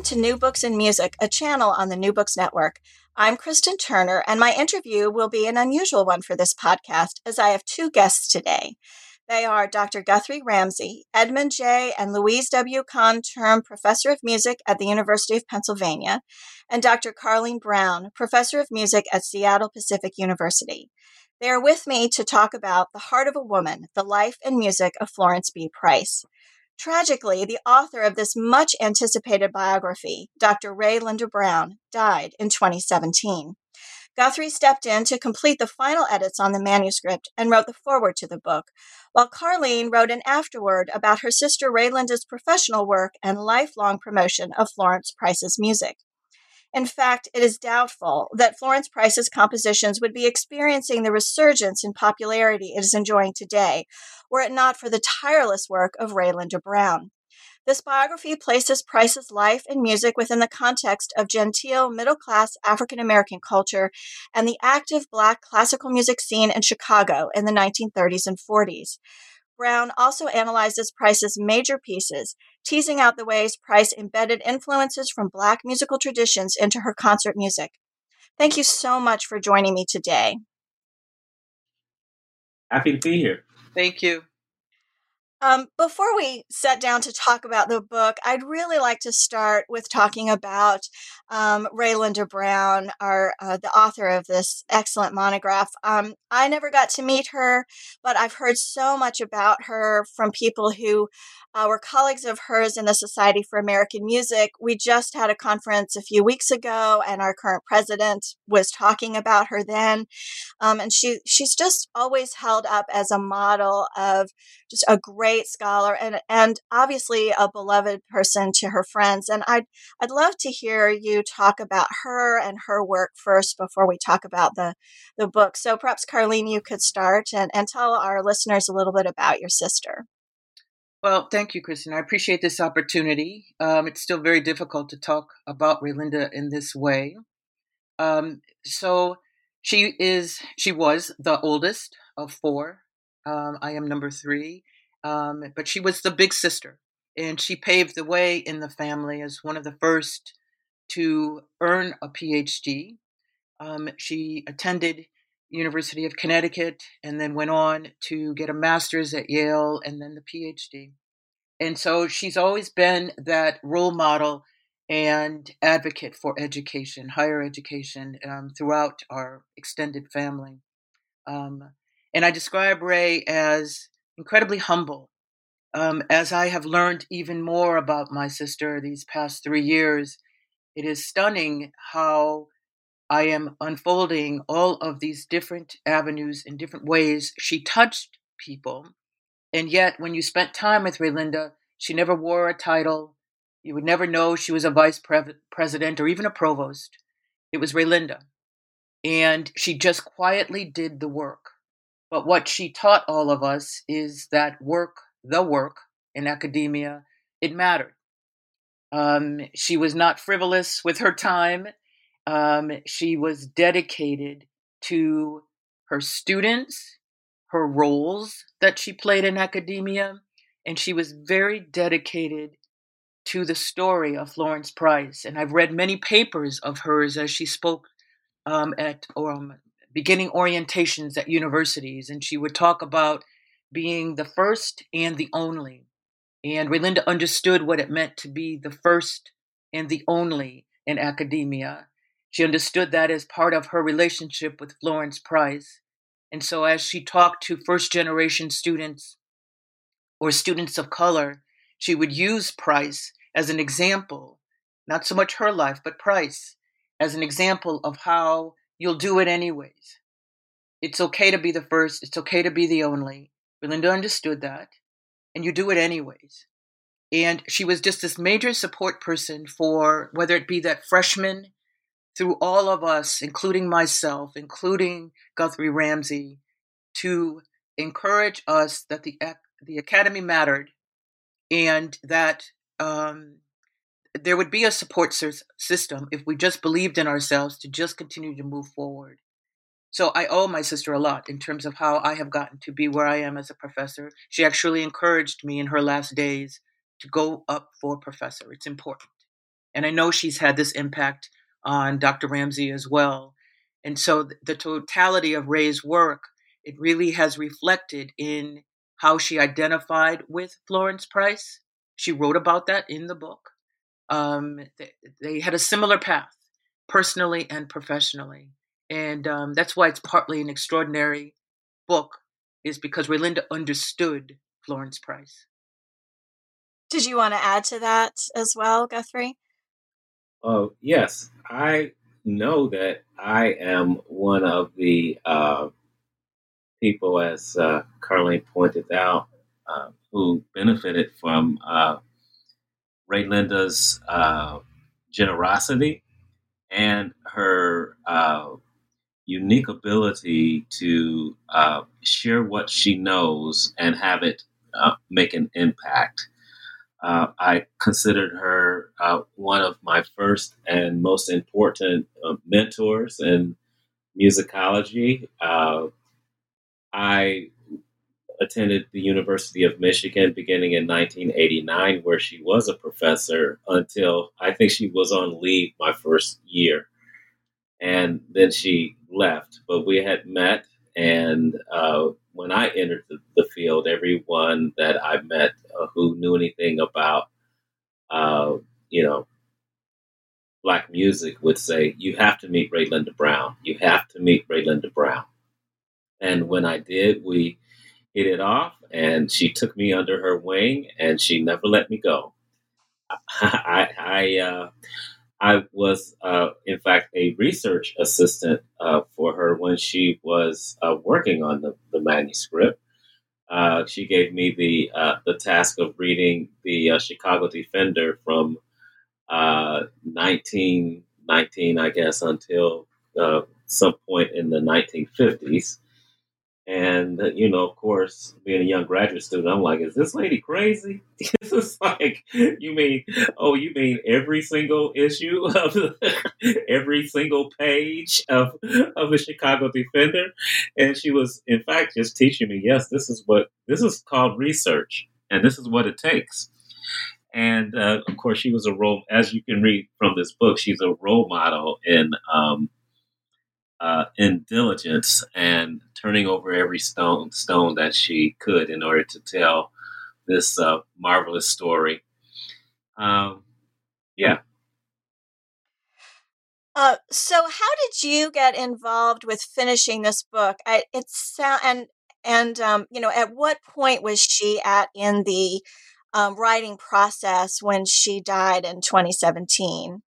Welcome to New Books in Music, a channel on the New Books Network. I'm Kristen Turner, and my interview will be an unusual one for this podcast as I have two guests today. They are Dr. Guthrie Ramsey, Edmund J. and Louise W. Kahn Term Professor of Music at the University of Pennsylvania, and Dr. Carlene Brown, Professor of Music at Seattle Pacific University. They are with me to talk about The Heart of a Woman, the life and music of Florence B. Price. Tragically, the author of this much anticipated biography, Dr. Rae Linda Brown, died in 2017. Guthrie stepped in to complete the final edits on the manuscript and wrote the foreword to the book, while Carlene wrote an afterword about her sister Rae Linda's professional work and lifelong promotion of Florence Price's music. In fact, it is doubtful that Florence Price's compositions would be experiencing the resurgence in popularity it is enjoying today, were it not for the tireless work of Rae Linda Brown. This biography places Price's life and music within the context of genteel, middle class African American culture and the active Black classical music scene in Chicago in the 1930s and 40s. Brown also analyzes Price's major pieces, teasing out the ways Price embedded influences from Black musical traditions into her concert music. Thank you so much for joining me today. Happy to be here. Thank you. Um, before we sit down to talk about the book, I'd really like to start with talking about um, Rae Linda Brown, our uh, the author of this excellent monograph. Um, I never got to meet her, but I've heard so much about her from people who uh, were colleagues of hers in the Society for American Music. We just had a conference a few weeks ago, and our current president was talking about her then. Um, and she she's just always held up as a model of just a great scholar and and obviously a beloved person to her friends. And I'd I'd love to hear you talk about her and her work first before we talk about the the book. So perhaps Carlene, you could start and, and tell our listeners a little bit about your sister. Well, thank you, Kristen. I appreciate this opportunity. Um, it's still very difficult to talk about Rae Linda in this way. Um, so she is, she was the oldest of four. Um, I am number three, um, but she was the big sister, and she paved the way in the family as one of the first to earn a PhD. Um, she attended University of Connecticut, and then went on to get a master's at Yale and then the PhD. And so she's always been that role model and advocate for education, higher education, um, throughout our extended family. Um, and I describe Rae as incredibly humble. Um, as I have learned even more about my sister these past three years, it is stunning how I am unfolding all of these different avenues in different ways. She touched people. And yet, when you spent time with Rae Linda, she never wore a title. You would never know she was a vice pre- president or even a provost. It was Rae Linda. And she just quietly did the work. But what she taught all of us is that work, the work in academia, it mattered. Um, she was not frivolous with her time. Um, she was dedicated to her students, her roles that she played in academia, and she was very dedicated to the story of Florence Price. And I've read many papers of hers as she spoke um, at um, beginning orientations at universities, and she would talk about being the first and the only. And Rae Linda understood what it meant to be the first and the only in academia. She understood that as part of her relationship with Florence Price. And so, as she talked to first generation students or students of color, she would use Price as an example, not so much her life, but Price as an example of how you'll do it anyways. It's okay to be the first, it's okay to be the only. Belinda understood that, and you do it anyways. And she was just this major support person for whether it be that freshman through all of us, including myself, including Guthrie Ramsey, to encourage us that the the academy mattered, and that um, there would be a support system if we just believed in ourselves to just continue to move forward. So I owe my sister a lot in terms of how I have gotten to be where I am as a professor. She actually encouraged me in her last days to go up for professor. It's important. And I know she's had this impact on Dr. Ramsey as well. And so the totality of Rae's work, it really has reflected in how she identified with Florence Price. She wrote about that in the book. Um, they, they, had a similar path, personally and professionally. And um, that's why it's partly an extraordinary book, is because Rae Linda understood Florence Price. Did you want to add to that as well, Guthrie? Oh, yes. I know that I am one of the uh, people, as uh, Carlene pointed out, uh, who benefited from uh, Rae Linda's uh, generosity and her uh, unique ability to uh, share what she knows and have it uh, make an impact. Uh, I considered her uh, one of my first and most important mentors in musicology. I attended the University of Michigan beginning in 1989, where she was a professor until I think she was on leave my first year. And then she left. But we had met, and uh, when I entered the, the, field, everyone that I met uh, who knew anything about, uh, you know, black music would say, "You have to meet Rae Linda Brown. You have to meet Rae Linda Brown." And when I did, we hit it off, and she took me under her wing, and she never let me go. I, I, uh, I was, uh, in fact, a research assistant uh, for her when she was uh, working on the, the manuscript. Uh, she gave me the uh, the task of reading the Chicago Defender from 1919, I guess, until some point in the 1950s. And, you know, of course, being a young graduate student, I'm like, is this lady crazy? this is like, you mean, oh, you mean every single issue of the, every single page of, of the Chicago Defender? And she was, in fact, just teaching me, yes, this is what, this is called research, and this is what it takes. And uh, of course, she was a role, as you can read from this book, she's a role model in, um, uh, in diligence and turning over every stone stone that she could in order to tell this uh, marvelous story. Um, yeah. Uh, so, how did you get involved with finishing this book? I, it's and and um, you know, at what point was she at in the um, writing process when she died in 2017?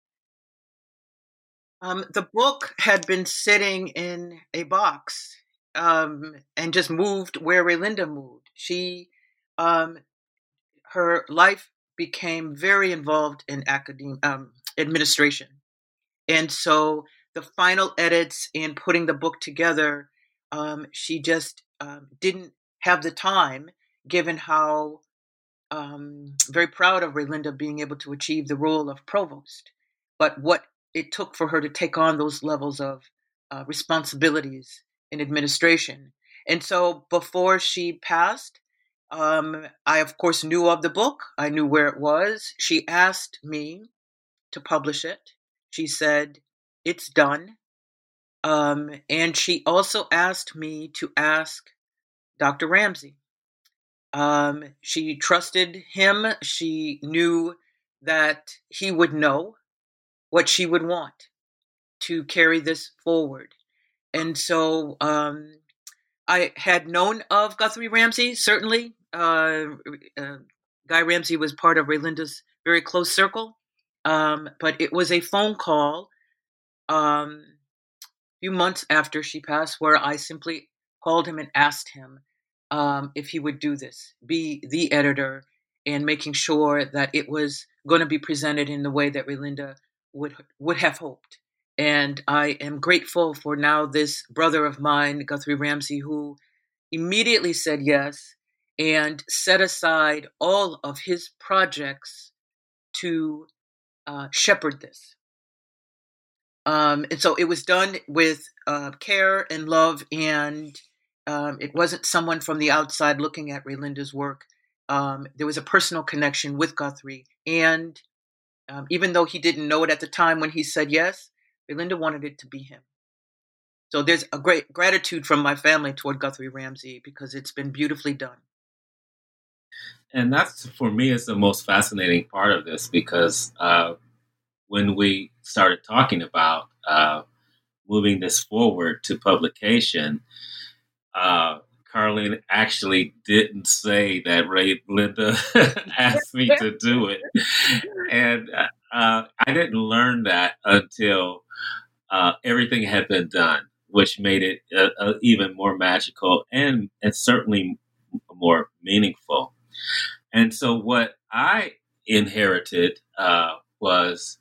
Um, the book had been sitting in a box um, and just moved where Rae Linda moved. She, um, her life became very involved in academia, um, administration, and so the final edits and putting the book together, um, she just um, didn't have the time, given how very proud of Rae Linda being able to achieve the role of provost. But what it took for her to take on those levels of uh, responsibilities in administration. And so before she passed, um, I, of course, knew of the book. I knew where it was. She asked me to publish it. She said, It's done. Um, and she also asked me to ask Dr. Ramsey. Um, she trusted him. She knew that he would know what she would want to carry this forward. And so um, I had known of Guthrie Ramsey, certainly. Uh, uh, Guy Ramsey was part of Rae Linda's very close circle. Um, but it was a phone call um, a few months after she passed where I simply called him and asked him um, if he would do this, be the editor, and making sure that it was going to be presented in the way that Rae Linda would would have hoped. And I am grateful for now this brother of mine, Guthrie Ramsey, who immediately said yes and set aside all of his projects to uh, shepherd this. Um, and so it was done with uh, care and love, and um, it wasn't someone from the outside looking at Rae Linda's work. Um, there was a personal connection with Guthrie, and Um, even though he didn't know it at the time when he said yes, Rae Linda wanted it to be him. So there's a great gratitude from my family toward Guthrie Ramsey because it's been beautifully done. And that's for me is the most fascinating part of this because uh, when we started talking about uh, moving this forward to publication, uh, actually didn't say that Rae Linda asked me to do it, and uh, I didn't learn that until uh, everything had been done, which made it uh, uh, even more magical and and certainly more meaningful. And so, what I inherited uh, was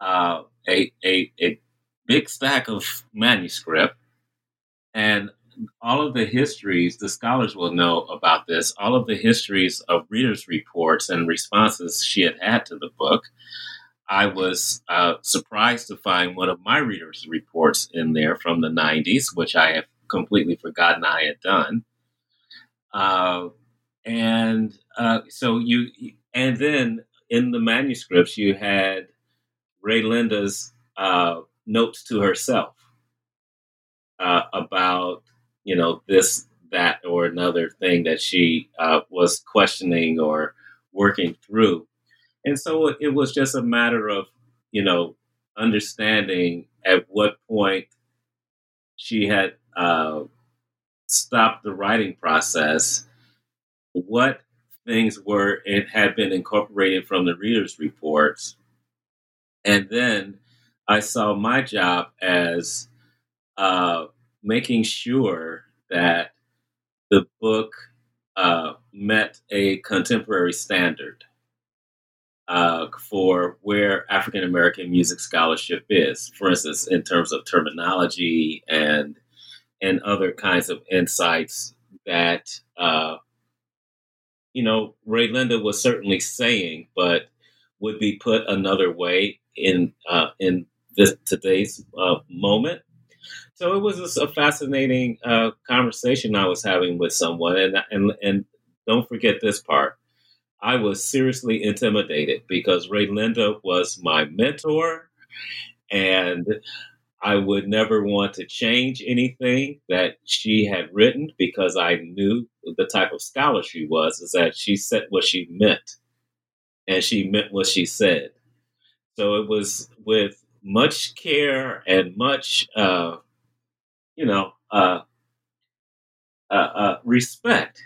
uh, a, a a big stack of manuscript and all of the histories, the scholars will know about this, all of the histories of readers' reports and responses she had had to the book. I was uh, surprised to find one of my readers' reports in there from the 90s, which I have completely forgotten I had done. Uh, and uh, so you, and then in the manuscripts, you had Rae Linda's uh, notes to herself uh, about you know, this, that, or another thing that she uh, was questioning or working through. And so it was just a matter of, you know, understanding at what point she had uh, stopped the writing process, what things were it had been incorporated from the readers' reports, and then I saw my job as uh, making sure that the book uh, met a contemporary standard uh, for where African American music scholarship is. For instance, in terms of terminology and and other kinds of insights that uh, you know Rae Linda was certainly saying, but would be put another way in uh, in this today's uh, moment. So it was a fascinating uh, conversation I was having with someone, and and and don't forget this part. I was seriously intimidated because Rae Linda was my mentor, and I would never want to change anything that she had written because I knew the type of scholar she was. Is that she said what she meant, and she meant what she said. So it was with much care and much uh, you know, uh, uh, uh, respect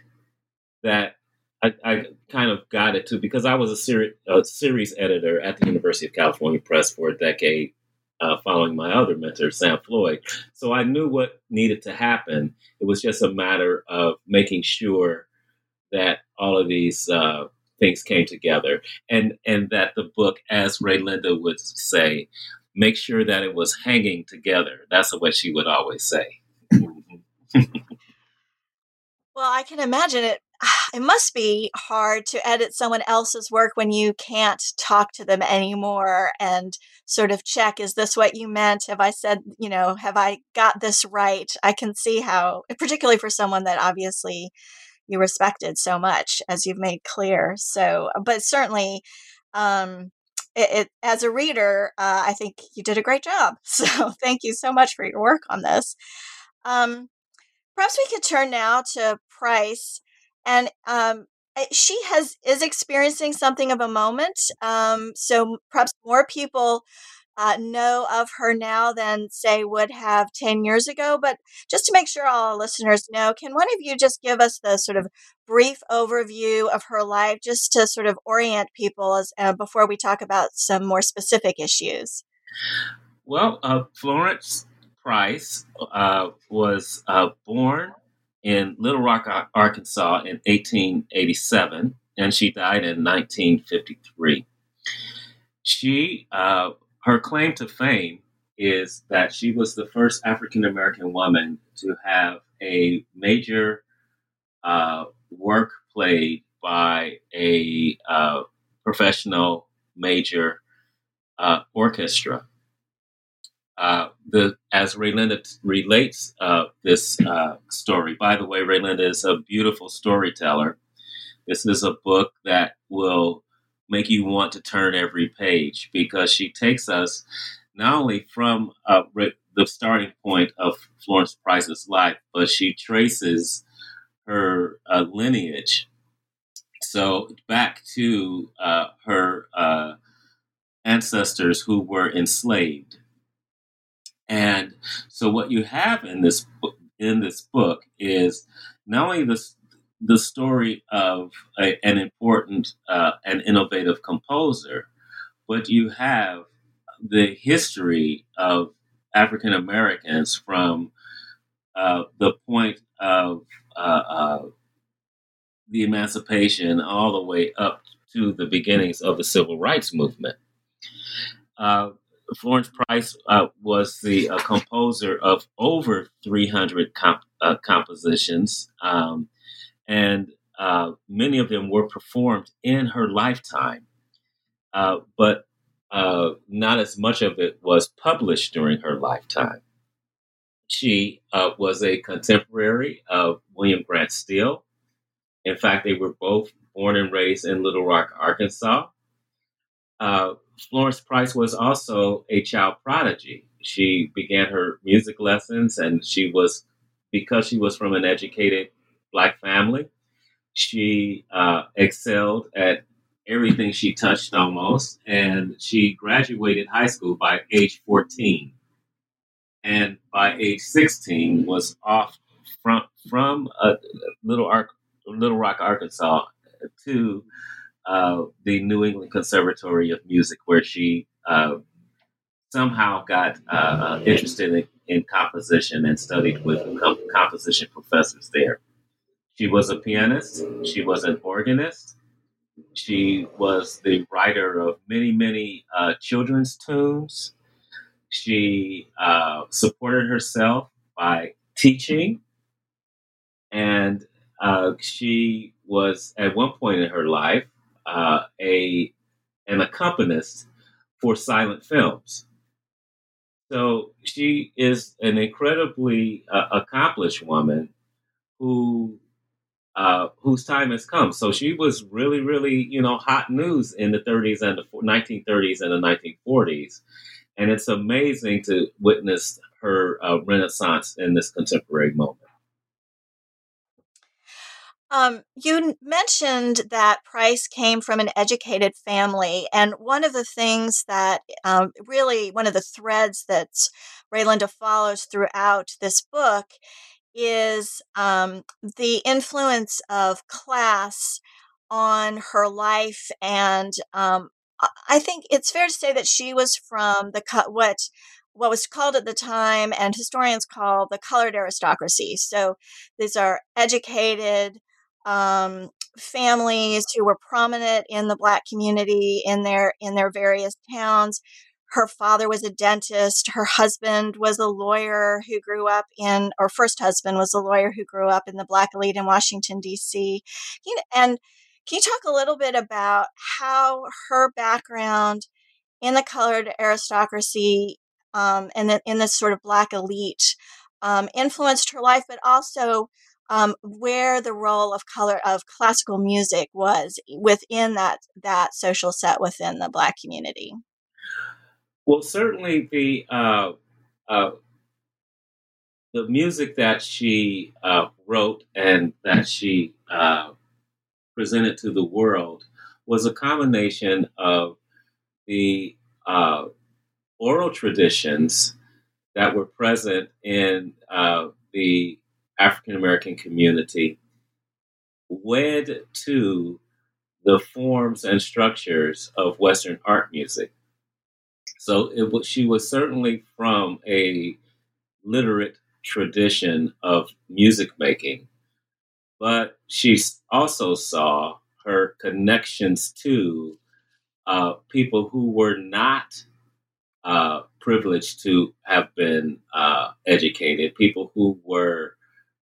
that I, I, kind of got it too because I was a, seri- a, series editor at the University of California Press for a decade, uh, following my other mentor, Sam Floyd. So I knew what needed to happen. It was just a matter of making sure that all of these uh, things came together, and and that the book, as Rae Linda would say, make sure that it was hanging together. That's what she would always say. well, I can imagine it. It must be hard to edit someone else's work when you can't talk to them anymore and sort of check is this what you meant? Have I said, you know, have I got this right? I can see how, particularly for someone that obviously you respected so much, as you've made clear. So, but certainly, um, it, it, as a reader, uh, I think you did a great job. So thank you so much for your work on this. Um, perhaps we could turn now to Price, and um, eh, she has is experiencing something of a moment. Um, so perhaps more people uh, know of her now than say would have 10 years ago but just to make sure all listeners know can one of you just give us the sort of brief overview of her life just to sort of orient people as uh, before we talk about some more specific issues well uh, florence price uh, was uh, born in little rock arkansas in 1887 and she died in 1953 she uh, her claim to fame is that she was the first African American woman to have a major uh, work played by a uh, professional major uh, orchestra. Uh, the as Rae Linda relates uh, this uh, story. By the way, Rae Linda is a beautiful storyteller. This is a book that will make you want to turn every page because she takes us not only from uh, the starting point of Florence Price's life, but she traces her uh, lineage. So back to her ancestors who were enslaved. And so what you have in this book, in this book is not only the the story of a, an important uh, and innovative composer, but you have the history of African Americans from uh, the point of uh, uh, the emancipation all the way up to the beginnings of the civil rights movement. Uh, Florence Price uh, was the uh, composer of over 300 comp- compositions, um, and many of them were performed in her lifetime. but uh, not as much of it was published during her lifetime. She uh, was a contemporary of William Grant Still. In fact, they were both born and raised in Little Rock, Arkansas. Uh, Florence Price was also a child prodigy. She began her music lessons, and she was, because she was from an educated Black family, she uh, excelled at everything she touched almost. And she graduated high school by age 14. And by age 16 was off from from a Little, Ar- Little Rock, Arkansas to uh, the New England Conservatory of Music, where she uh, somehow got uh, uh interested in, in, composition and studied with composition professors there. She was a pianist, she was an organist, she was the writer of many, many uh, children's tunes. She supported herself by teaching, and she was at one point in her life uh, a an accompanist for silent films. So she is an incredibly uh, accomplished woman who uh, whose time has come. So she was really, really, you know, hot news in the 30s and the 1930s and the 1940s. And it's amazing to witness her uh, renaissance in this contemporary moment. Um, you mentioned that Price came from an educated family, and one of the things that um, really one of the threads that Rae Linda follows throughout this book is um, the influence of class on her life and um, I think it's fair to say that she was from the what what was called at the time and historians call the colored aristocracy. So these are educated um, families who were prominent in the black community in their in their various towns her father was a dentist. Her husband was a lawyer who grew up in, or first husband was a lawyer who grew up in the black elite in Washington, D.C. You and can you talk a little bit about how her background in the colored aristocracy um, and the, in this sort of black elite um, influenced her life, but also um, where the role of color of classical music was within that that social set within the black community? Well, certainly the uh, uh, the music that she uh, wrote and that she uh, presented to the world was a combination of the uh, oral traditions that were present in uh, the African American community, wed to the forms and structures of Western art music. So it was, she was certainly from a literate tradition of music making, but she also saw her connections to uh, people who were not uh, privileged to have been uh, educated, people who were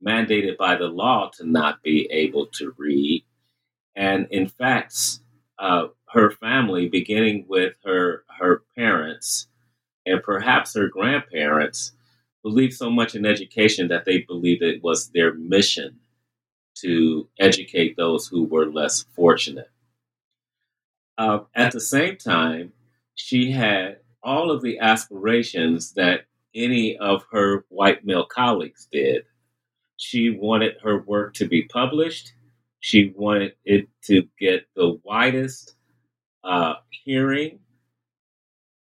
mandated by the law to not be able to read. And in fact, uh, her family, beginning with her her parents and perhaps her grandparents, believed so much in education that they believed it was their mission to educate those who were less fortunate. uh, at the same time, she had all of the aspirations that any of her white male colleagues did. She wanted her work to be published. She wanted it to get the widest uh, hearing.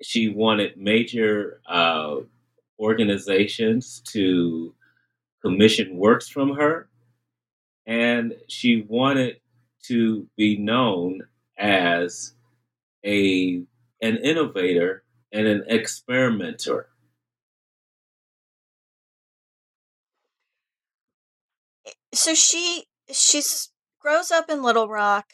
She wanted major uh, organizations to commission works from her. And she wanted to be known as a an innovator and an experimenter. So she she's grows up in Little Rock.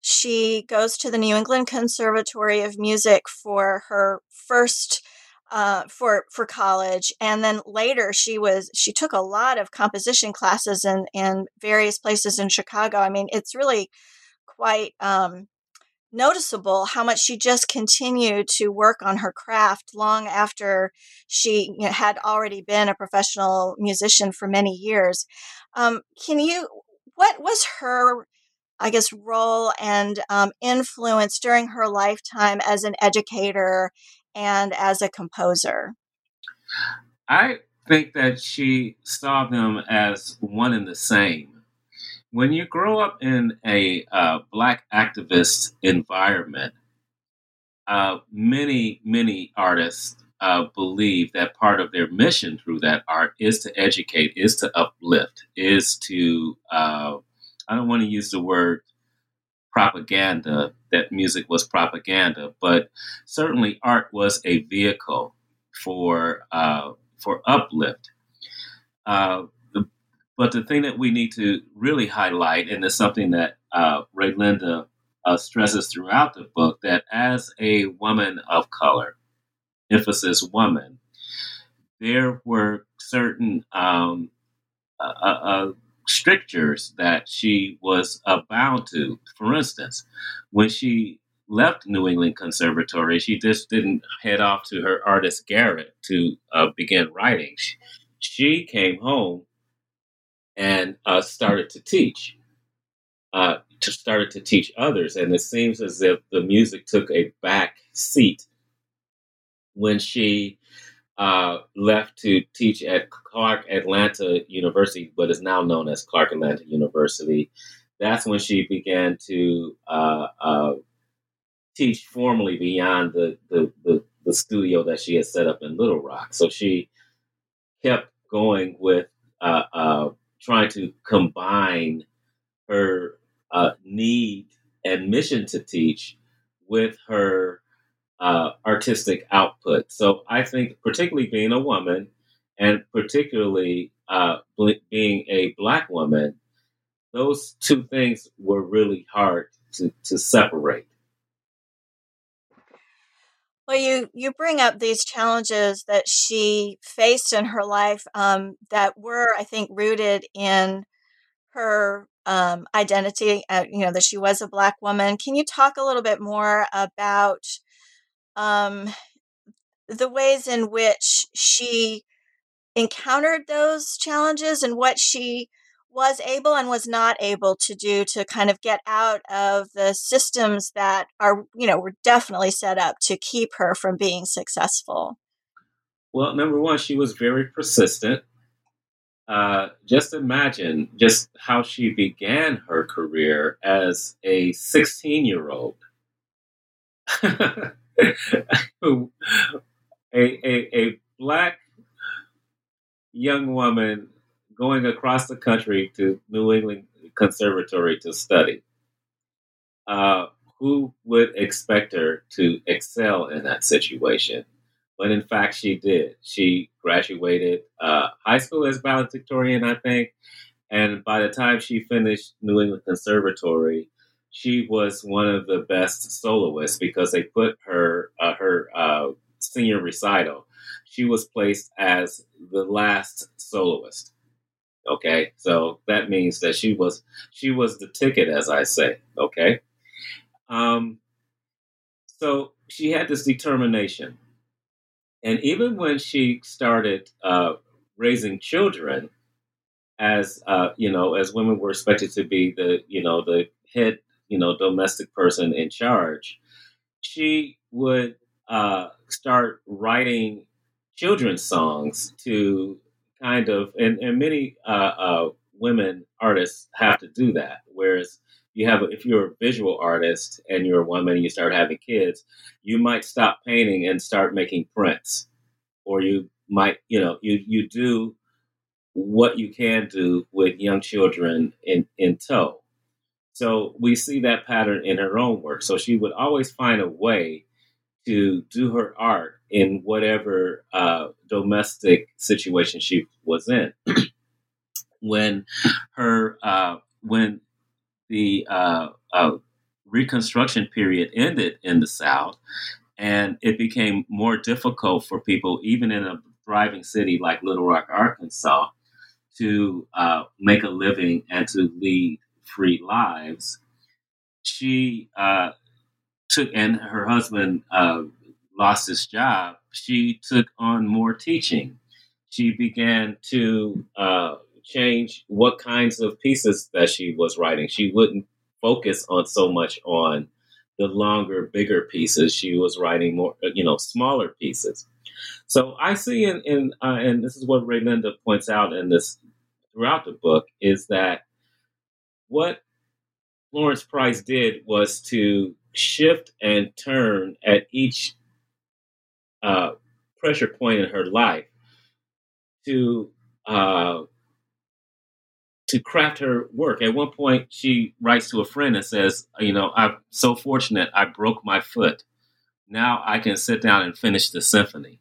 She goes to the New England Conservatory of Music for her first uh, for for college, and then later she was she took a lot of composition classes in in various places in Chicago. I mean, it's really quite um, noticeable how much she just continued to work on her craft long after she you know, had already been a professional musician for many years. Um, can you? What was her? I guess, role and um, influence during her lifetime as an educator and as a composer? I think that she saw them as one and the same when you grow up in a uh, black activist environment, uh, many, many artists uh, believe that part of their mission through that art is to educate, is to uplift, is to, uh, I don't want to use the word propaganda, that music was propaganda, but certainly art was a vehicle for, uh, for uplift. Uh, but the thing that we need to really highlight, and it's something that uh, Rae Linda uh, stresses throughout the book, that as a woman of color, emphasis woman, there were certain um, uh, uh, uh strictures that she was uh, bound to. For instance, when she left New England Conservatory, she just didn't head off to her artist garret to begin writing. She, she came home and uh, started to teach, uh, to started to teach others. And it seems as if the music took a back seat when she uh, left to teach at Clark Atlanta University, what is now known as Clark Atlanta University. That's when she began to uh, uh, teach formally beyond the, the, the, the studio that she had set up in Little Rock. So she kept going with uh, uh, trying to combine her uh, need and mission to teach with her uh, artistic output. So I think, particularly being a woman, and particularly uh, being a black woman, those two things were really hard to, to separate. Well, you you bring up these challenges that she faced in her life um, that were, I think, rooted in her um, identity. Uh, you know that she was a black woman. Can you talk a little bit more about um, the ways in which she encountered those challenges and what she was able and was not able to do to kind of get out of the systems that are, you know, were definitely set up to keep her from being successful? Well, number one, she was very persistent. Uh, just imagine just how she began her career as a 16 year old. a, a, a black young woman going across the country to New England Conservatory to study. Uh, who would expect her to excel in that situation? But in fact, she did. She graduated uh, high school as valedictorian, I think. And by the time she finished New England Conservatory, she was one of the best soloists because they put her uh, her uh, senior recital. She was placed as the last soloist. Okay, so that means that she was she was the ticket, as I say. Okay, um, so she had this determination, and even when she started uh, raising children, as uh, you know, as women were expected to be the you know the head you know domestic person in charge, she would uh, start writing children's songs to kind of and, and many uh, uh, women artists have to do that. Whereas you have if you're a visual artist and you're a woman and you start having kids, you might stop painting and start making prints, or you might you know you you do what you can do with young children in in tow. So we see that pattern in her own work. So she would always find a way to do her art in whatever uh, domestic situation she was in. when her uh, when the uh, uh, Reconstruction period ended in the South, and it became more difficult for people, even in a thriving city like Little Rock, Arkansas, to uh, make a living and to lead free lives. She uh, took, and her husband uh, lost his job. She took on more teaching. She began to uh, change what kinds of pieces that she was writing. She wouldn't focus on so much on the longer, bigger pieces. She was writing more, uh, you know, smaller pieces. So I see, in, in uh, and this is what Rae Linda points out in this throughout the book, is that what Florence Price did was to shift and turn at each uh, pressure point in her life to uh, to craft her work. At one point, she writes to a friend and says, "You know, I'm so fortunate. I broke my foot. Now I can sit down and finish the symphony."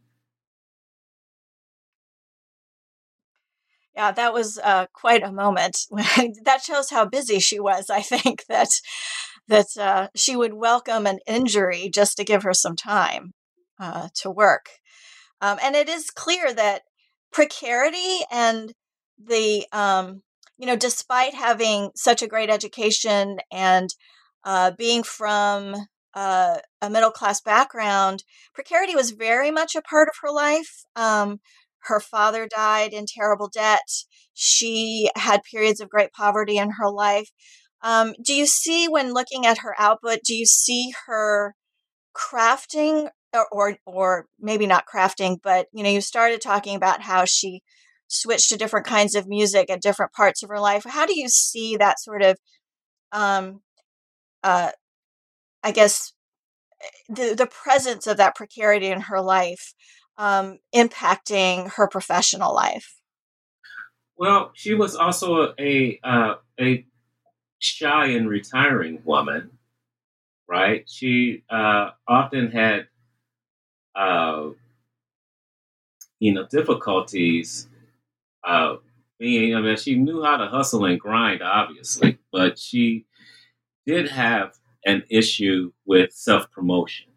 Yeah, that was uh, quite a moment. that shows how busy she was. I think that that uh, she would welcome an injury just to give her some time uh, to work. Um, and it is clear that precarity and the um, you know, despite having such a great education and uh, being from uh, a middle class background, precarity was very much a part of her life. Um, her father died in terrible debt. She had periods of great poverty in her life. Um, do you see, when looking at her output, do you see her crafting, or, or, or maybe not crafting, but you know, you started talking about how she switched to different kinds of music at different parts of her life. How do you see that sort of, um, uh, I guess, eh, the the presence of that precarity in her life um, impacting her professional life? Well, she was also a uh, a shy and retiring woman, right? She uh, often had, uh, you know, difficulties uh, being. I mean, she knew how to hustle and grind, obviously, but she did have an issue with self promotion.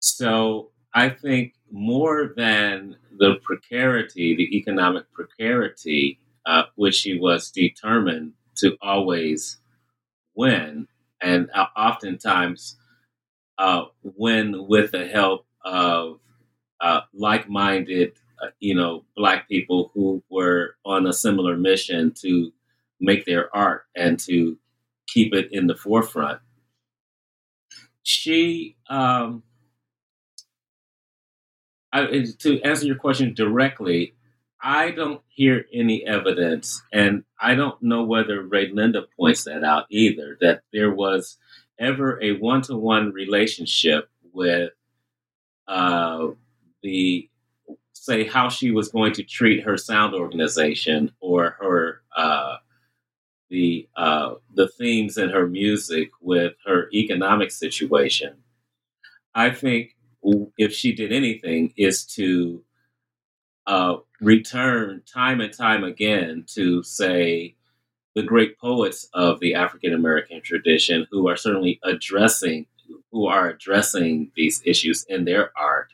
So I think more than the precarity, the economic precarity, uh, which she was determined to always win, and uh, oftentimes uh, win with the help of uh, like-minded, uh, you know, black people who were on a similar mission to make their art and to keep it in the forefront. She um, I, to answer your question directly, I don't hear any evidence, and I don't know whether Rae Linda points that out either, that there was ever a one to one relationship with uh, the, say, how she was going to treat her sound organization or her. Uh, the uh, the themes in her music with her economic situation. I think if she did anything, is to uh, return time and time again to say the great poets of the African American tradition who are certainly addressing who are addressing these issues in their art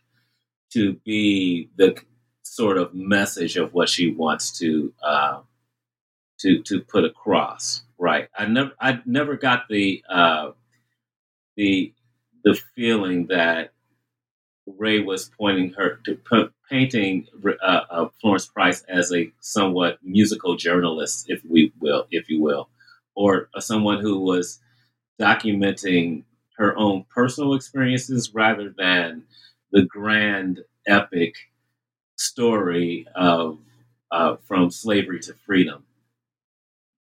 to be the sort of message of what she wants to uh, to to put across. Right. I never I never got the uh, the the feeling that Rae was pointing her to p- painting uh, uh, Florence Price as a somewhat musical journalist, if we will, if you will, or someone who was documenting her own personal experiences rather than the grand epic story of uh, from slavery to freedom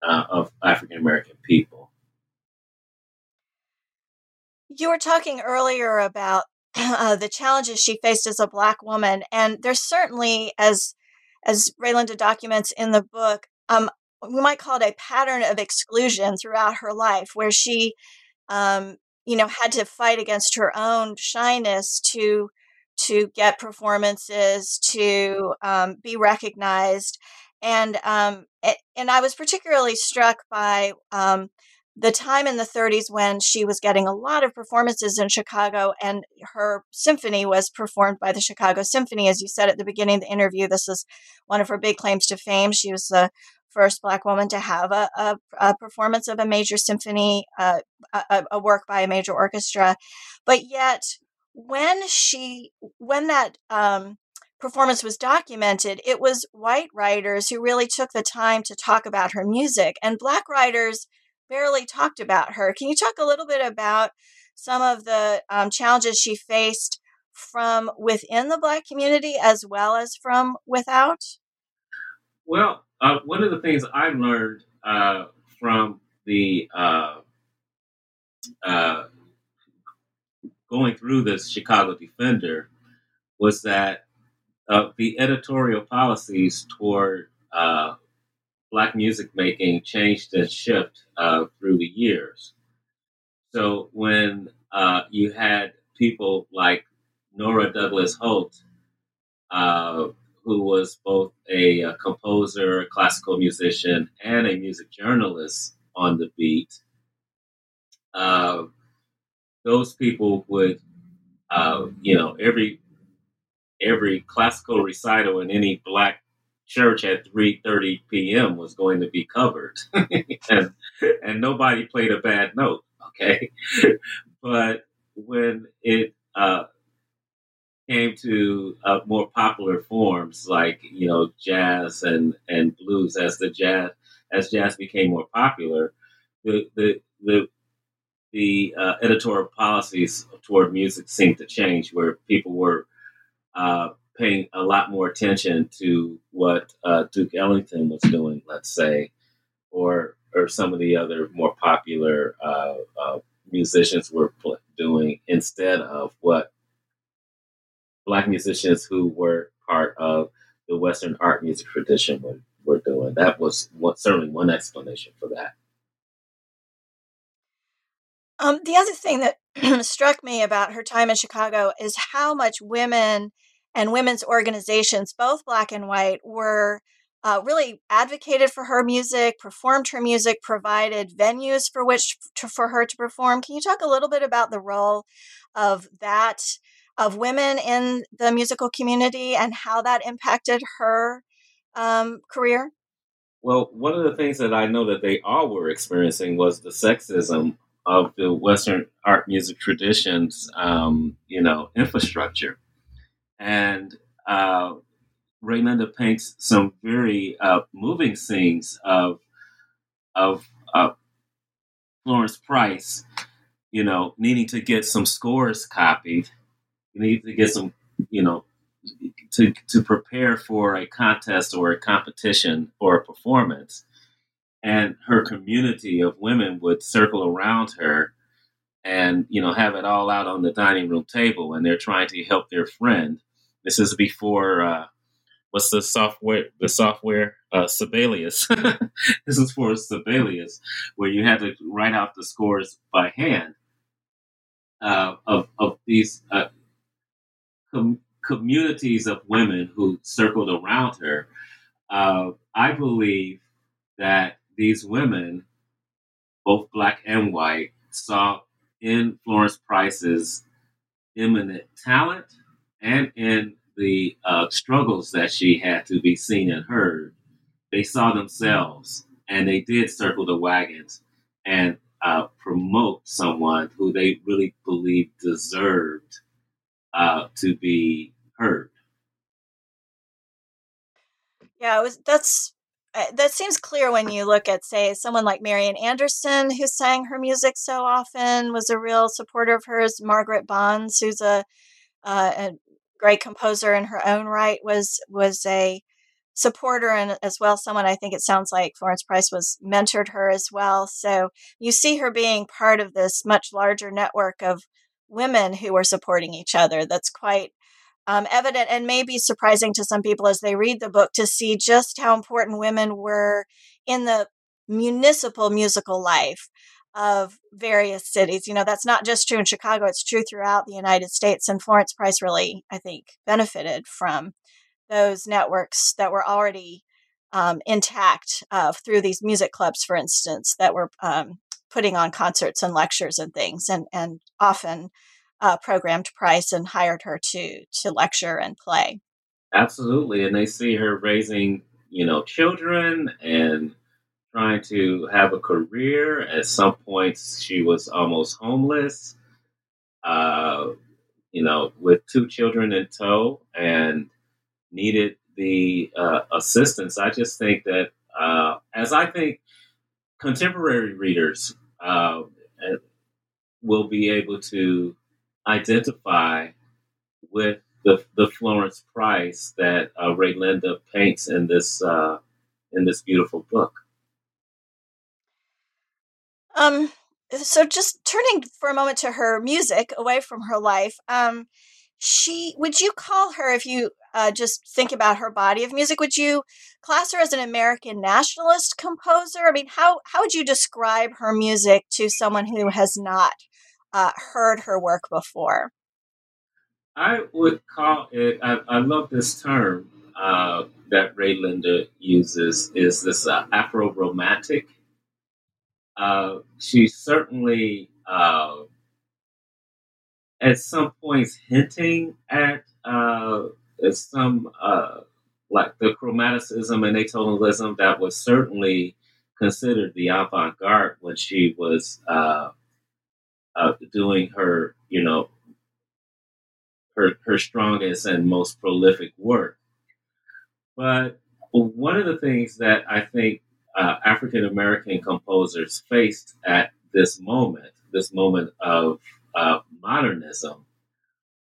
uh, of African American people. You were talking earlier about uh, the challenges she faced as a black woman, and there's certainly, as as Rae Linda documents in the book, um, we might call it a pattern of exclusion throughout her life, where she, um, you know, had to fight against her own shyness to to get performances, to um, be recognized, and um, and I was particularly struck by um, the time in the 30s when she was getting a lot of performances in Chicago, and her symphony was performed by the Chicago Symphony. As you said at the beginning of the interview, this is one of her big claims to fame. She was the first Black woman to have a, a, a performance of a major symphony, uh, a, a work by a major orchestra. But yet, when she, when that um, performance was documented, it was white writers who really took the time to talk about her music, and Black writers barely talked about her. Can you talk a little bit about some of the um, challenges she faced from within the Black community as well as from without? Well, uh, one of the things I learned uh, from the uh, uh going through this Chicago Defender was that uh, the editorial policies toward uh, black music making changed and shifted uh, through the years. So when uh, you had people like Nora Douglas Holt, uh, who was both a, a, composer, classical musician, and a music journalist on the beat, uh, those people would, uh, you know, every every classical recital in any black church at 3:30 p.m. was going to be covered, and and nobody played a bad note. Okay, but when it uh, came to uh, more popular forms like you know jazz and and blues, as the jazz as jazz became more popular, the the the the uh, editorial policies toward music seemed to change, where people were uh, paying a lot more attention to what uh, Duke Ellington was doing, let's say, or or some of the other more popular uh, uh, musicians were doing instead of what black musicians who were part of the Western art music tradition were, were doing. That was certainly one explanation for that. Um, the other thing that struck me about her time in Chicago is how much women and women's organizations, both black and white, were uh, really advocated for her music, performed her music, provided venues for which to, for her to perform. Can you talk a little bit about the role of that of women in the musical community and how that impacted her um, career? Well, one of the things that I know that they all were experiencing was the sexism of the Western art music traditions, um, you know, infrastructure and uh, Rae Linda paints some very uh, moving scenes of of uh, Florence Price, you know, needing to get some scores copied, you need to get some, you know, to to prepare for a contest or a competition or a performance, and her community of women would circle around her and you know have it all out on the dining room table and they're trying to help their friend this is before uh, what's the software? The software uh, Sibelius. this is for Sibelius, where you had to write out the scores by hand uh, of of these uh, com- communities of women who circled around her. Uh, I believe that these women, both black and white, saw in Florence Price's eminent talent and in the uh, struggles that she had to be seen and heard, they saw themselves and they did circle the wagons and uh, promote someone who they really believed deserved uh, to be heard. Yeah, was that's uh, that seems clear when you look at, say, someone like Marian Anderson, who sang her music so often, was a real supporter of hers. Margaret Bonds, who's a, uh, a great composer in her own right, was was a supporter and as well someone I think it sounds like Florence Price was mentored her as well. So you see her being part of this much larger network of women who are supporting each other. That's quite um, evident and maybe surprising to some people as they read the book to see just how important women were in the municipal musical life of various cities. You know, that's not just true in Chicago, it's true throughout the United States. And Florence Price really, I think, benefited from those networks that were already um, intact uh, through these music clubs, for instance, that were um, putting on concerts and lectures and things, and and often uh, programmed Price and hired her to to lecture and play. Absolutely, and they see her raising, you know, children and trying to have a career. At some points, she was almost homeless. Uh, you know, with two children in tow, and needed the uh, assistance. I just think that, uh, as I think contemporary readers uh, will be able to identify with the, the Florence Price that uh, Rae Linda paints in this uh, in this beautiful book. Um. So, just turning for a moment to her music, away from her life. Um, she would you call her if you uh, just think about her body of music. Would you class her as an American nationalist composer? I mean, how how would you describe her music to someone who has not uh, heard her work before? I would call it. I, I love this term uh, that Rae Linda uses. Is this uh, Afro romantic? Uh, she certainly, uh, at some points, hinting at uh, some uh, like the chromaticism and atonalism that was certainly considered the avant-garde when she was uh, doing her, you know, her her strongest and most prolific work. But one of the things that I think uh, African American composers faced at this moment, this moment of uh, modernism,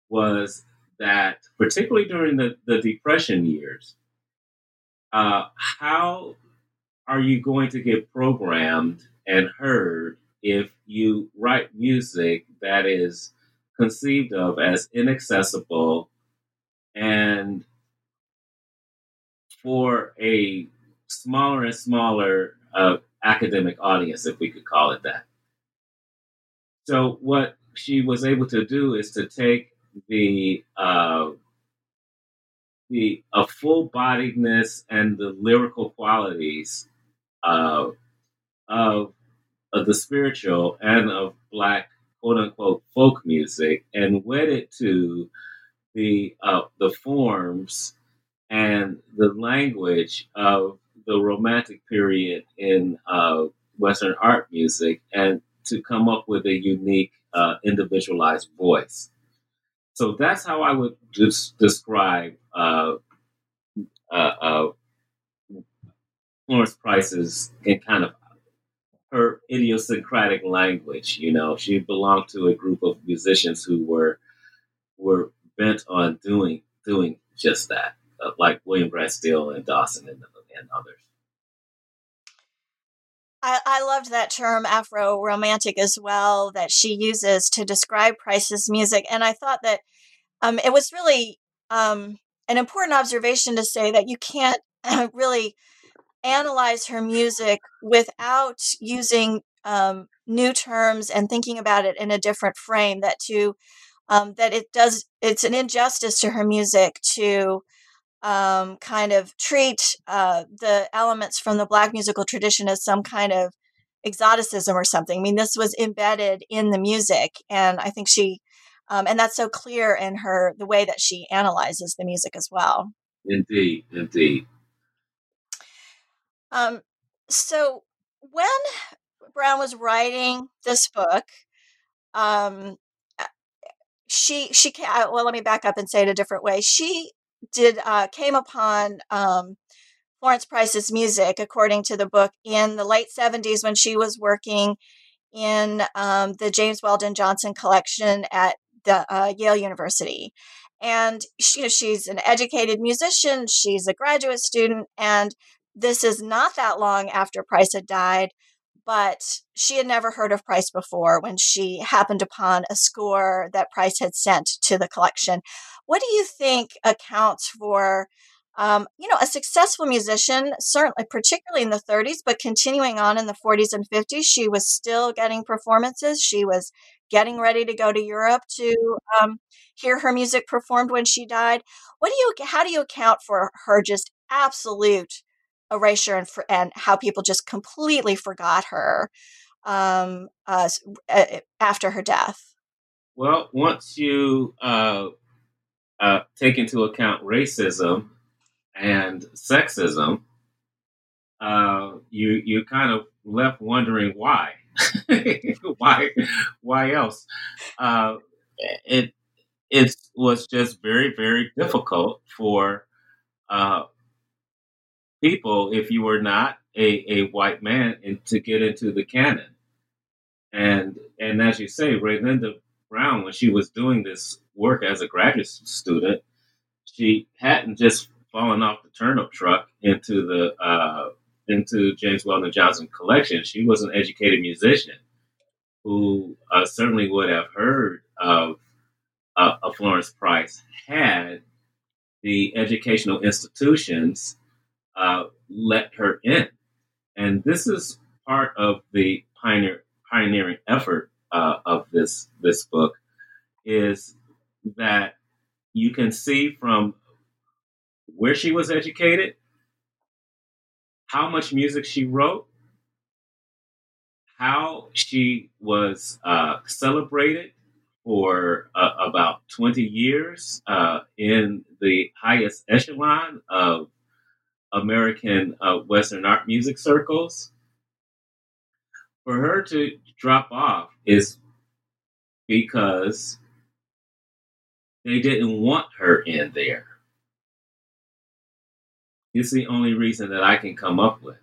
was that, particularly during the, the Depression years, uh, how are you going to get programmed and heard if you write music that is conceived of as inaccessible and for a smaller and smaller uh, academic audience, if we could call it that? So, what she was able to do is to take the uh, the a full bodiedness and the lyrical qualities uh, of, of the spiritual and of black quote unquote folk music and wed it to the uh, the forms and the language of the romantic period in uh, Western art music and to come up with a unique uh, individualized voice. So that's how I would just describe uh, uh, uh, Florence Price's kind of her idiosyncratic language. You know, she belonged to a group of musicians who were were bent on doing doing just that, uh, like William Grant Still and Dawson and, and others. I, I loved that term Afro romantic as well that she uses to describe Price's music. And I thought that um, it was really um, an important observation to say that you can't really analyze her music without using um, new terms and thinking about it in a different frame. That to um, that it does it's an injustice to her music to um, kind of treat uh, the elements from the black musical tradition as some kind of exoticism or something. I mean, this was embedded in the music, and I think she, um, and that's so clear in her the way that she analyzes the music as well. Indeed, indeed. Um, so when Brown was writing this book, um, she she well let me back up and say it a different way. She did uh, came upon um, Florence Price's music, according to the book, in the late 70s when she was working in um, the James Weldon Johnson collection at the uh, Yale University. And she, she's an educated musician, she's a graduate student, and this is not that long after Price had died, but she had never heard of Price before when she happened upon a score that Price had sent to the collection. What do you think accounts for um, you know, a successful musician, certainly, particularly in the 30s, but continuing on in the 40s and 50s, she was still getting performances. She was getting ready to go to Europe to um, hear her music performed when she died. What do you, how do you account for her just absolute erasure and, and how people just completely forgot her um, uh, after her death? Well, once you uh, uh, take into account racism, and sexism, uh, you you kind of left wondering why, why, why else? Uh, it it was just very very difficult for uh, people if you were not a, a white man in, to get into the canon. And and as you say, Rae Linda Brown, when she was doing this work as a graduate student, she hadn't just falling off the turnip truck into the uh, into James Weldon Johnson collection. She was an educated musician who uh, certainly would have heard of uh, a Florence Price had the educational institutions uh, let her in. And this is part of the pioneer, pioneering effort uh, of this this book is that you can see from where she was educated, how much music she wrote, how she was uh, celebrated for uh, about 20 years uh, in the highest echelon of American uh, Western art music circles. For her to drop off is because they didn't want her in there. It's the only reason that I can come up with.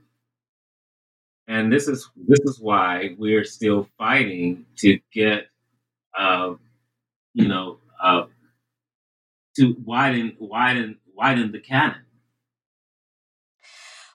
And this is this is why we're still fighting to get, uh, you know, uh, to widen widen widen the canon.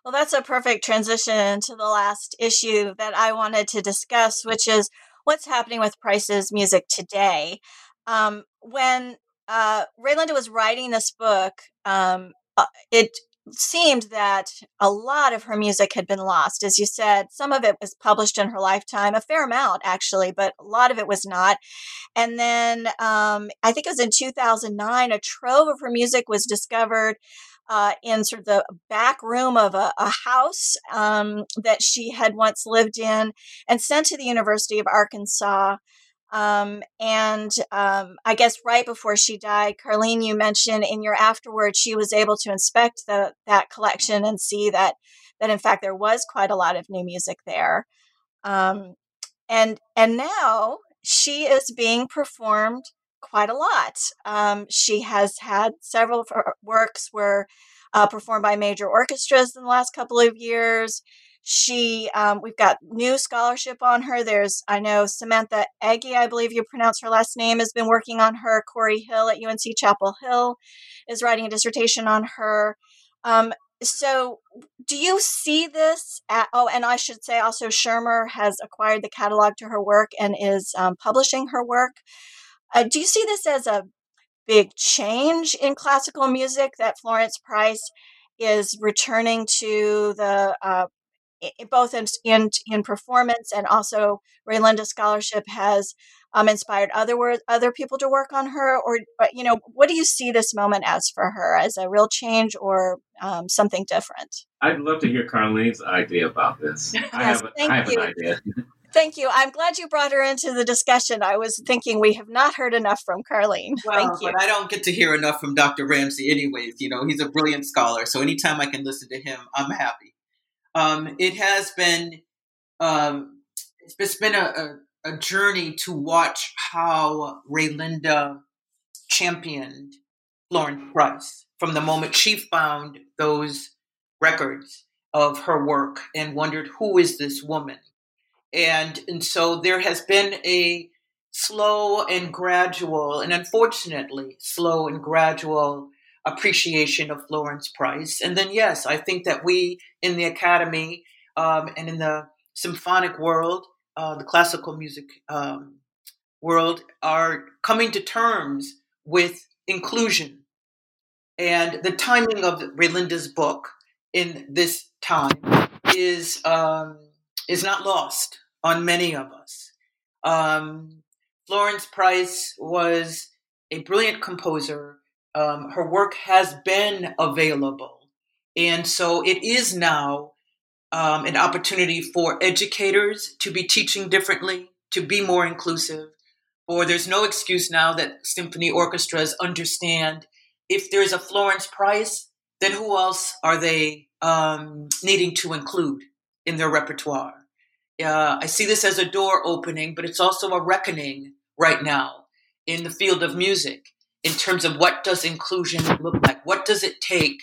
Well, that's a perfect transition to the last issue that I wanted to discuss, which is what's happening with Price's music today. Um, when uh, Rae Linda was writing this book, um, uh, it seemed that a lot of her music had been lost. As you said, some of it was published in her lifetime, a fair amount actually, but a lot of it was not. And then um, I think it was in 2009, a trove of her music was discovered. Uh, in sort of the back room of a, a house um, that she had once lived in and sent to the University of Arkansas um, and um, I guess right before she died, Carlene, you mentioned in your afterward, she was able to inspect the that collection and see that that in fact there was quite a lot of new music there. Um, and and now she is being performed quite a lot. Um, she has had several works were uh, performed by major orchestras in the last couple of years. She, um, we've got new scholarship on her. There's, I know Samantha Ege, I believe you pronounce her last name, has been working on her. Corey Hill at UNC Chapel Hill is writing a dissertation on her. Um, so, do you see this? At, oh, and I should say also, Schirmer has acquired the catalog to her work and is um, publishing her work. Uh, do you see this as a big change in classical music that Florence Price is returning to the uh, both in, in, in performance and also Rae Linda Scholarship has um, inspired other other people to work on her? Or, uh, you know, what do you see this moment as for her? As a real change or um, something different? I'd love to hear Carlene's idea about this. yes, I have, thank I have you. an idea. Thank you. I'm glad you brought her into the discussion. I was thinking we have not heard enough from Carlene. Well, Thank you. but I don't get to hear enough from Dr. Ramsey, anyways. You know, he's a brilliant scholar. So anytime I can listen to him, I'm happy. Um, it has been um, it's been a, a, a, journey to watch how Rae Linda championed Florence Price from the moment she found those records of her work and wondered who is this woman and and so there has been a slow and gradual and unfortunately slow and gradual appreciation of Florence Price. And then yes I think that we in the academy um, and in the symphonic world uh, the classical music um, world are coming to terms with inclusion and the timing of Rae Linda's book in this time is um, is not lost on many of us. Um, Florence Price was a brilliant composer. Um, her work has been available, and so it is now um, an opportunity for educators to be teaching differently, to be more inclusive. Or there's no excuse now that symphony orchestras understand if there's a Florence Price, then who else are they um, needing to include in their repertoire. Uh, I see this as a door opening, but it's also a reckoning right now in the field of music in terms of what does inclusion look like? What does it take?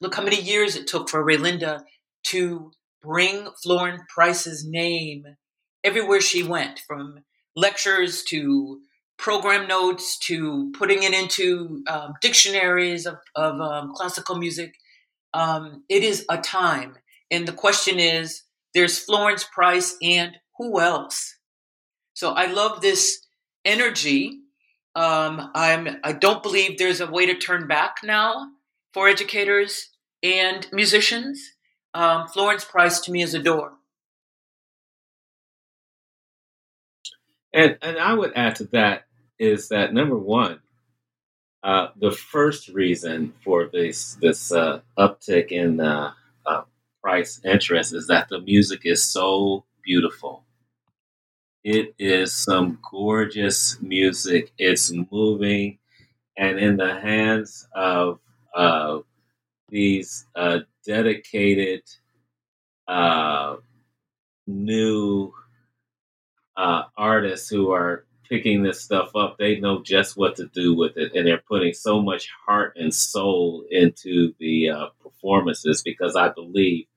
Look how many years it took for Rae Linda to bring Florence Price's name everywhere she went, from lectures to program notes to putting it into um, dictionaries of, of um, classical music um, it is a time. And the question is there's Florence Price and who else? So I love this energy. Um, I'm, I don't believe there's a way to turn back now for educators and musicians. Um, Florence Price to me is a door. And and I would add to that is that number one, uh, the first reason for this this uh, uptick in uh, uh, price interest is that the music is so beautiful. It is some gorgeous music. It's moving, and in the hands of these uh, dedicated new artists who are picking this stuff up, they know just what to do with it, and they're putting so much heart and soul into the uh, performances because I believe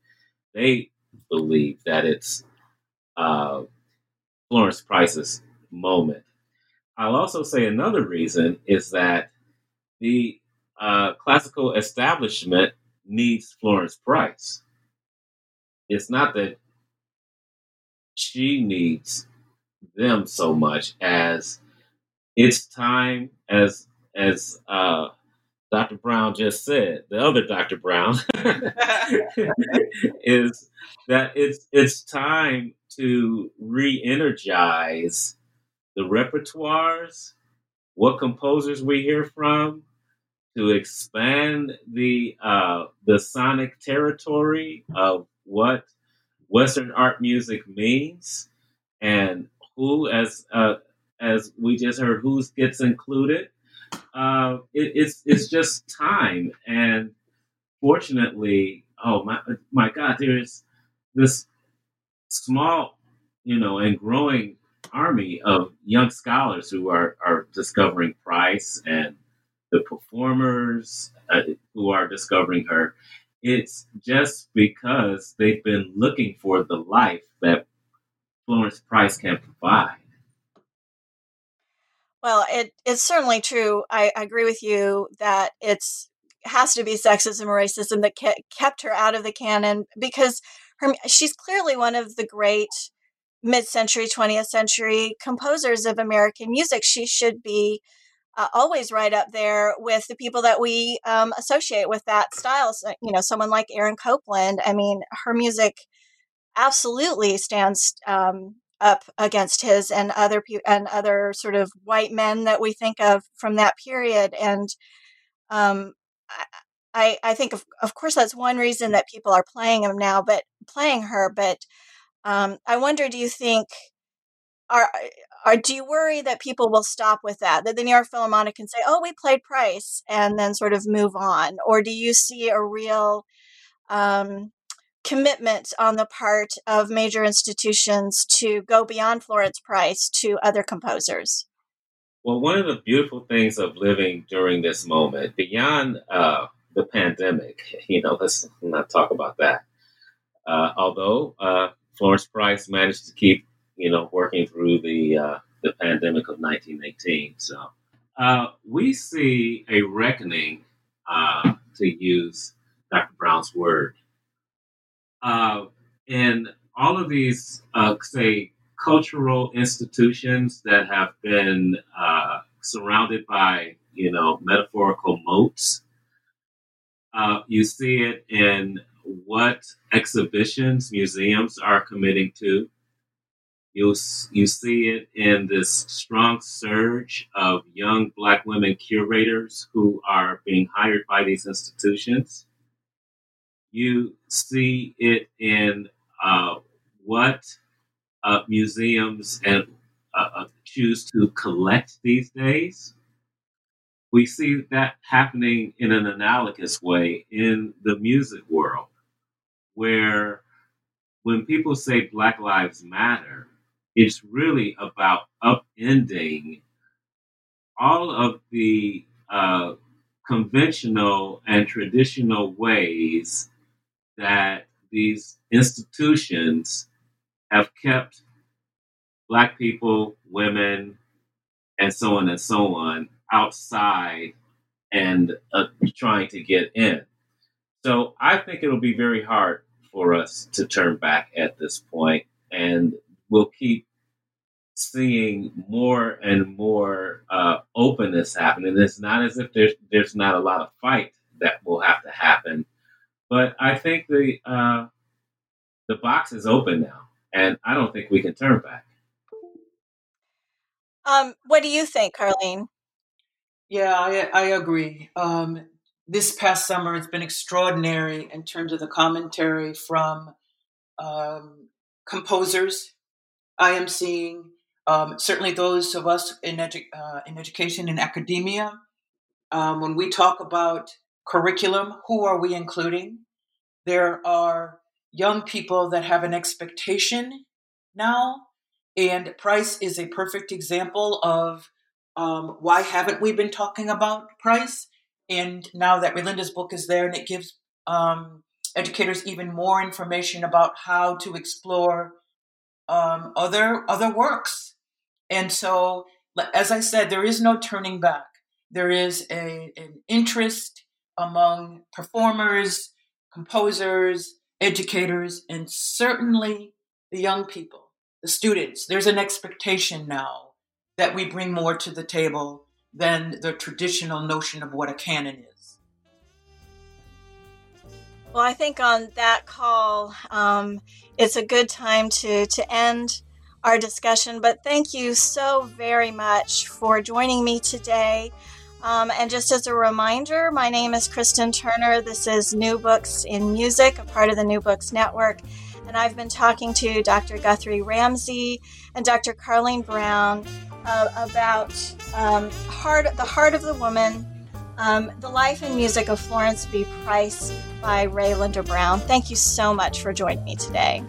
they believe that it's uh, Florence Price's moment. I'll also say another reason is that the uh, classical establishment needs Florence Price. It's not that she needs them so much as it's time as as uh, Dr. Brown just said, the other Dr. Brown is that it's it's time to re-energize the repertoires, what composers we hear from, to expand the uh, the sonic territory of what Western art music means, and who, as uh, as we just heard, who gets included. Uh, it, it's it's just time, and fortunately, oh my my God, there's this small, you know, and growing army of young scholars who are are discovering Price and the performers uh, who are discovering her. It's just because they've been looking for the life that Florence Price can provide. Well, it, it's certainly true. I, I agree with you that it's has to be sexism or racism that ke- kept her out of the canon because her she's clearly one of the great mid-century 20th century composers of american music she should be uh, always right up there with the people that we um, associate with that style so, you know someone like aaron copland i mean her music absolutely stands um, up against his and other pe- and other sort of white men that we think of from that period. And um, I, I think of, of course that's one reason that people are playing him now, but playing her. But um, I wonder, do you think are are do you worry that people will stop with that? That the New York Philharmonic can say, "Oh, we played Price," and then sort of move on, or do you see a real um, commitment on the part of major institutions to go beyond Florence Price to other composers? Well, one of the beautiful things of living during this moment, beyond uh, the pandemic. You know, let's not talk about that. Uh, although uh, Florence Price managed to keep, you know, working through the uh, the pandemic of 1918. So uh, we see a reckoning, uh, to use Dr. Brown's word, uh, in all of these, uh, say, cultural institutions that have been uh, surrounded by, you know, metaphorical moats. Uh, you see it in what exhibitions museums are committing to. You you see it in this strong surge of young Black women curators who are being hired by these institutions. You see it in uh, what uh, museums and uh, uh choose to collect these days. We see that happening in an analogous way in the music world where when people say Black Lives Matter, it's really about upending all of the uh, conventional and traditional ways that these institutions have kept Black people, women, and so on and so on outside and uh, trying to get in. So I think it'll be very hard for us to turn back at this point, and we'll keep seeing more and more uh, openness happening. It's not as if there's there's not a lot of fight that will have to happen, but I think the uh, the box is open now, and I don't think we can turn back. Um, what do you think, Carlene? Yeah, I, I agree. Um, this past summer it's been extraordinary in terms of the commentary from um, composers. I am seeing um, certainly those of us in, edu- uh, in education and academia. Um, when we talk about curriculum, who are we including? There are young people that have an expectation now, and Price is a perfect example of um, why haven't we been talking about Price? And now that Rae Linda's book is there, and it gives um, educators even more information about how to explore um, other other works. And so, as I said, there is no turning back. There is a, an interest among performers, composers, educators, and certainly the young people, the students. There's an expectation now that we bring more to the table than the traditional notion of what a canon is. Well, I think on that call, um, it's a good time to, to end our discussion. But thank you so very much for joining me today. Um, and just as a reminder, my name is Kristen Turner. This is New Books in Music, a part of the New Books Network. And I've been talking to Dr. Guthrie Ramsey and Dr. Carlene Brown uh, about um, heart, The Heart of the Woman, um, The Life and Music of Florence B. Price by Ray Rae Linda Brown. Thank you so much for joining me today.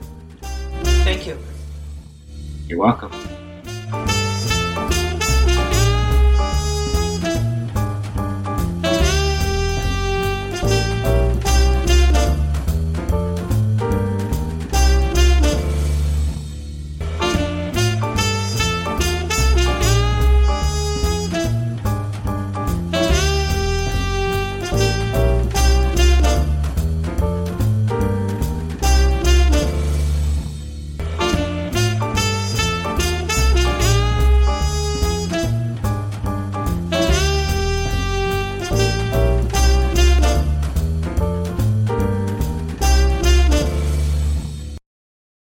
Thank you. You're welcome.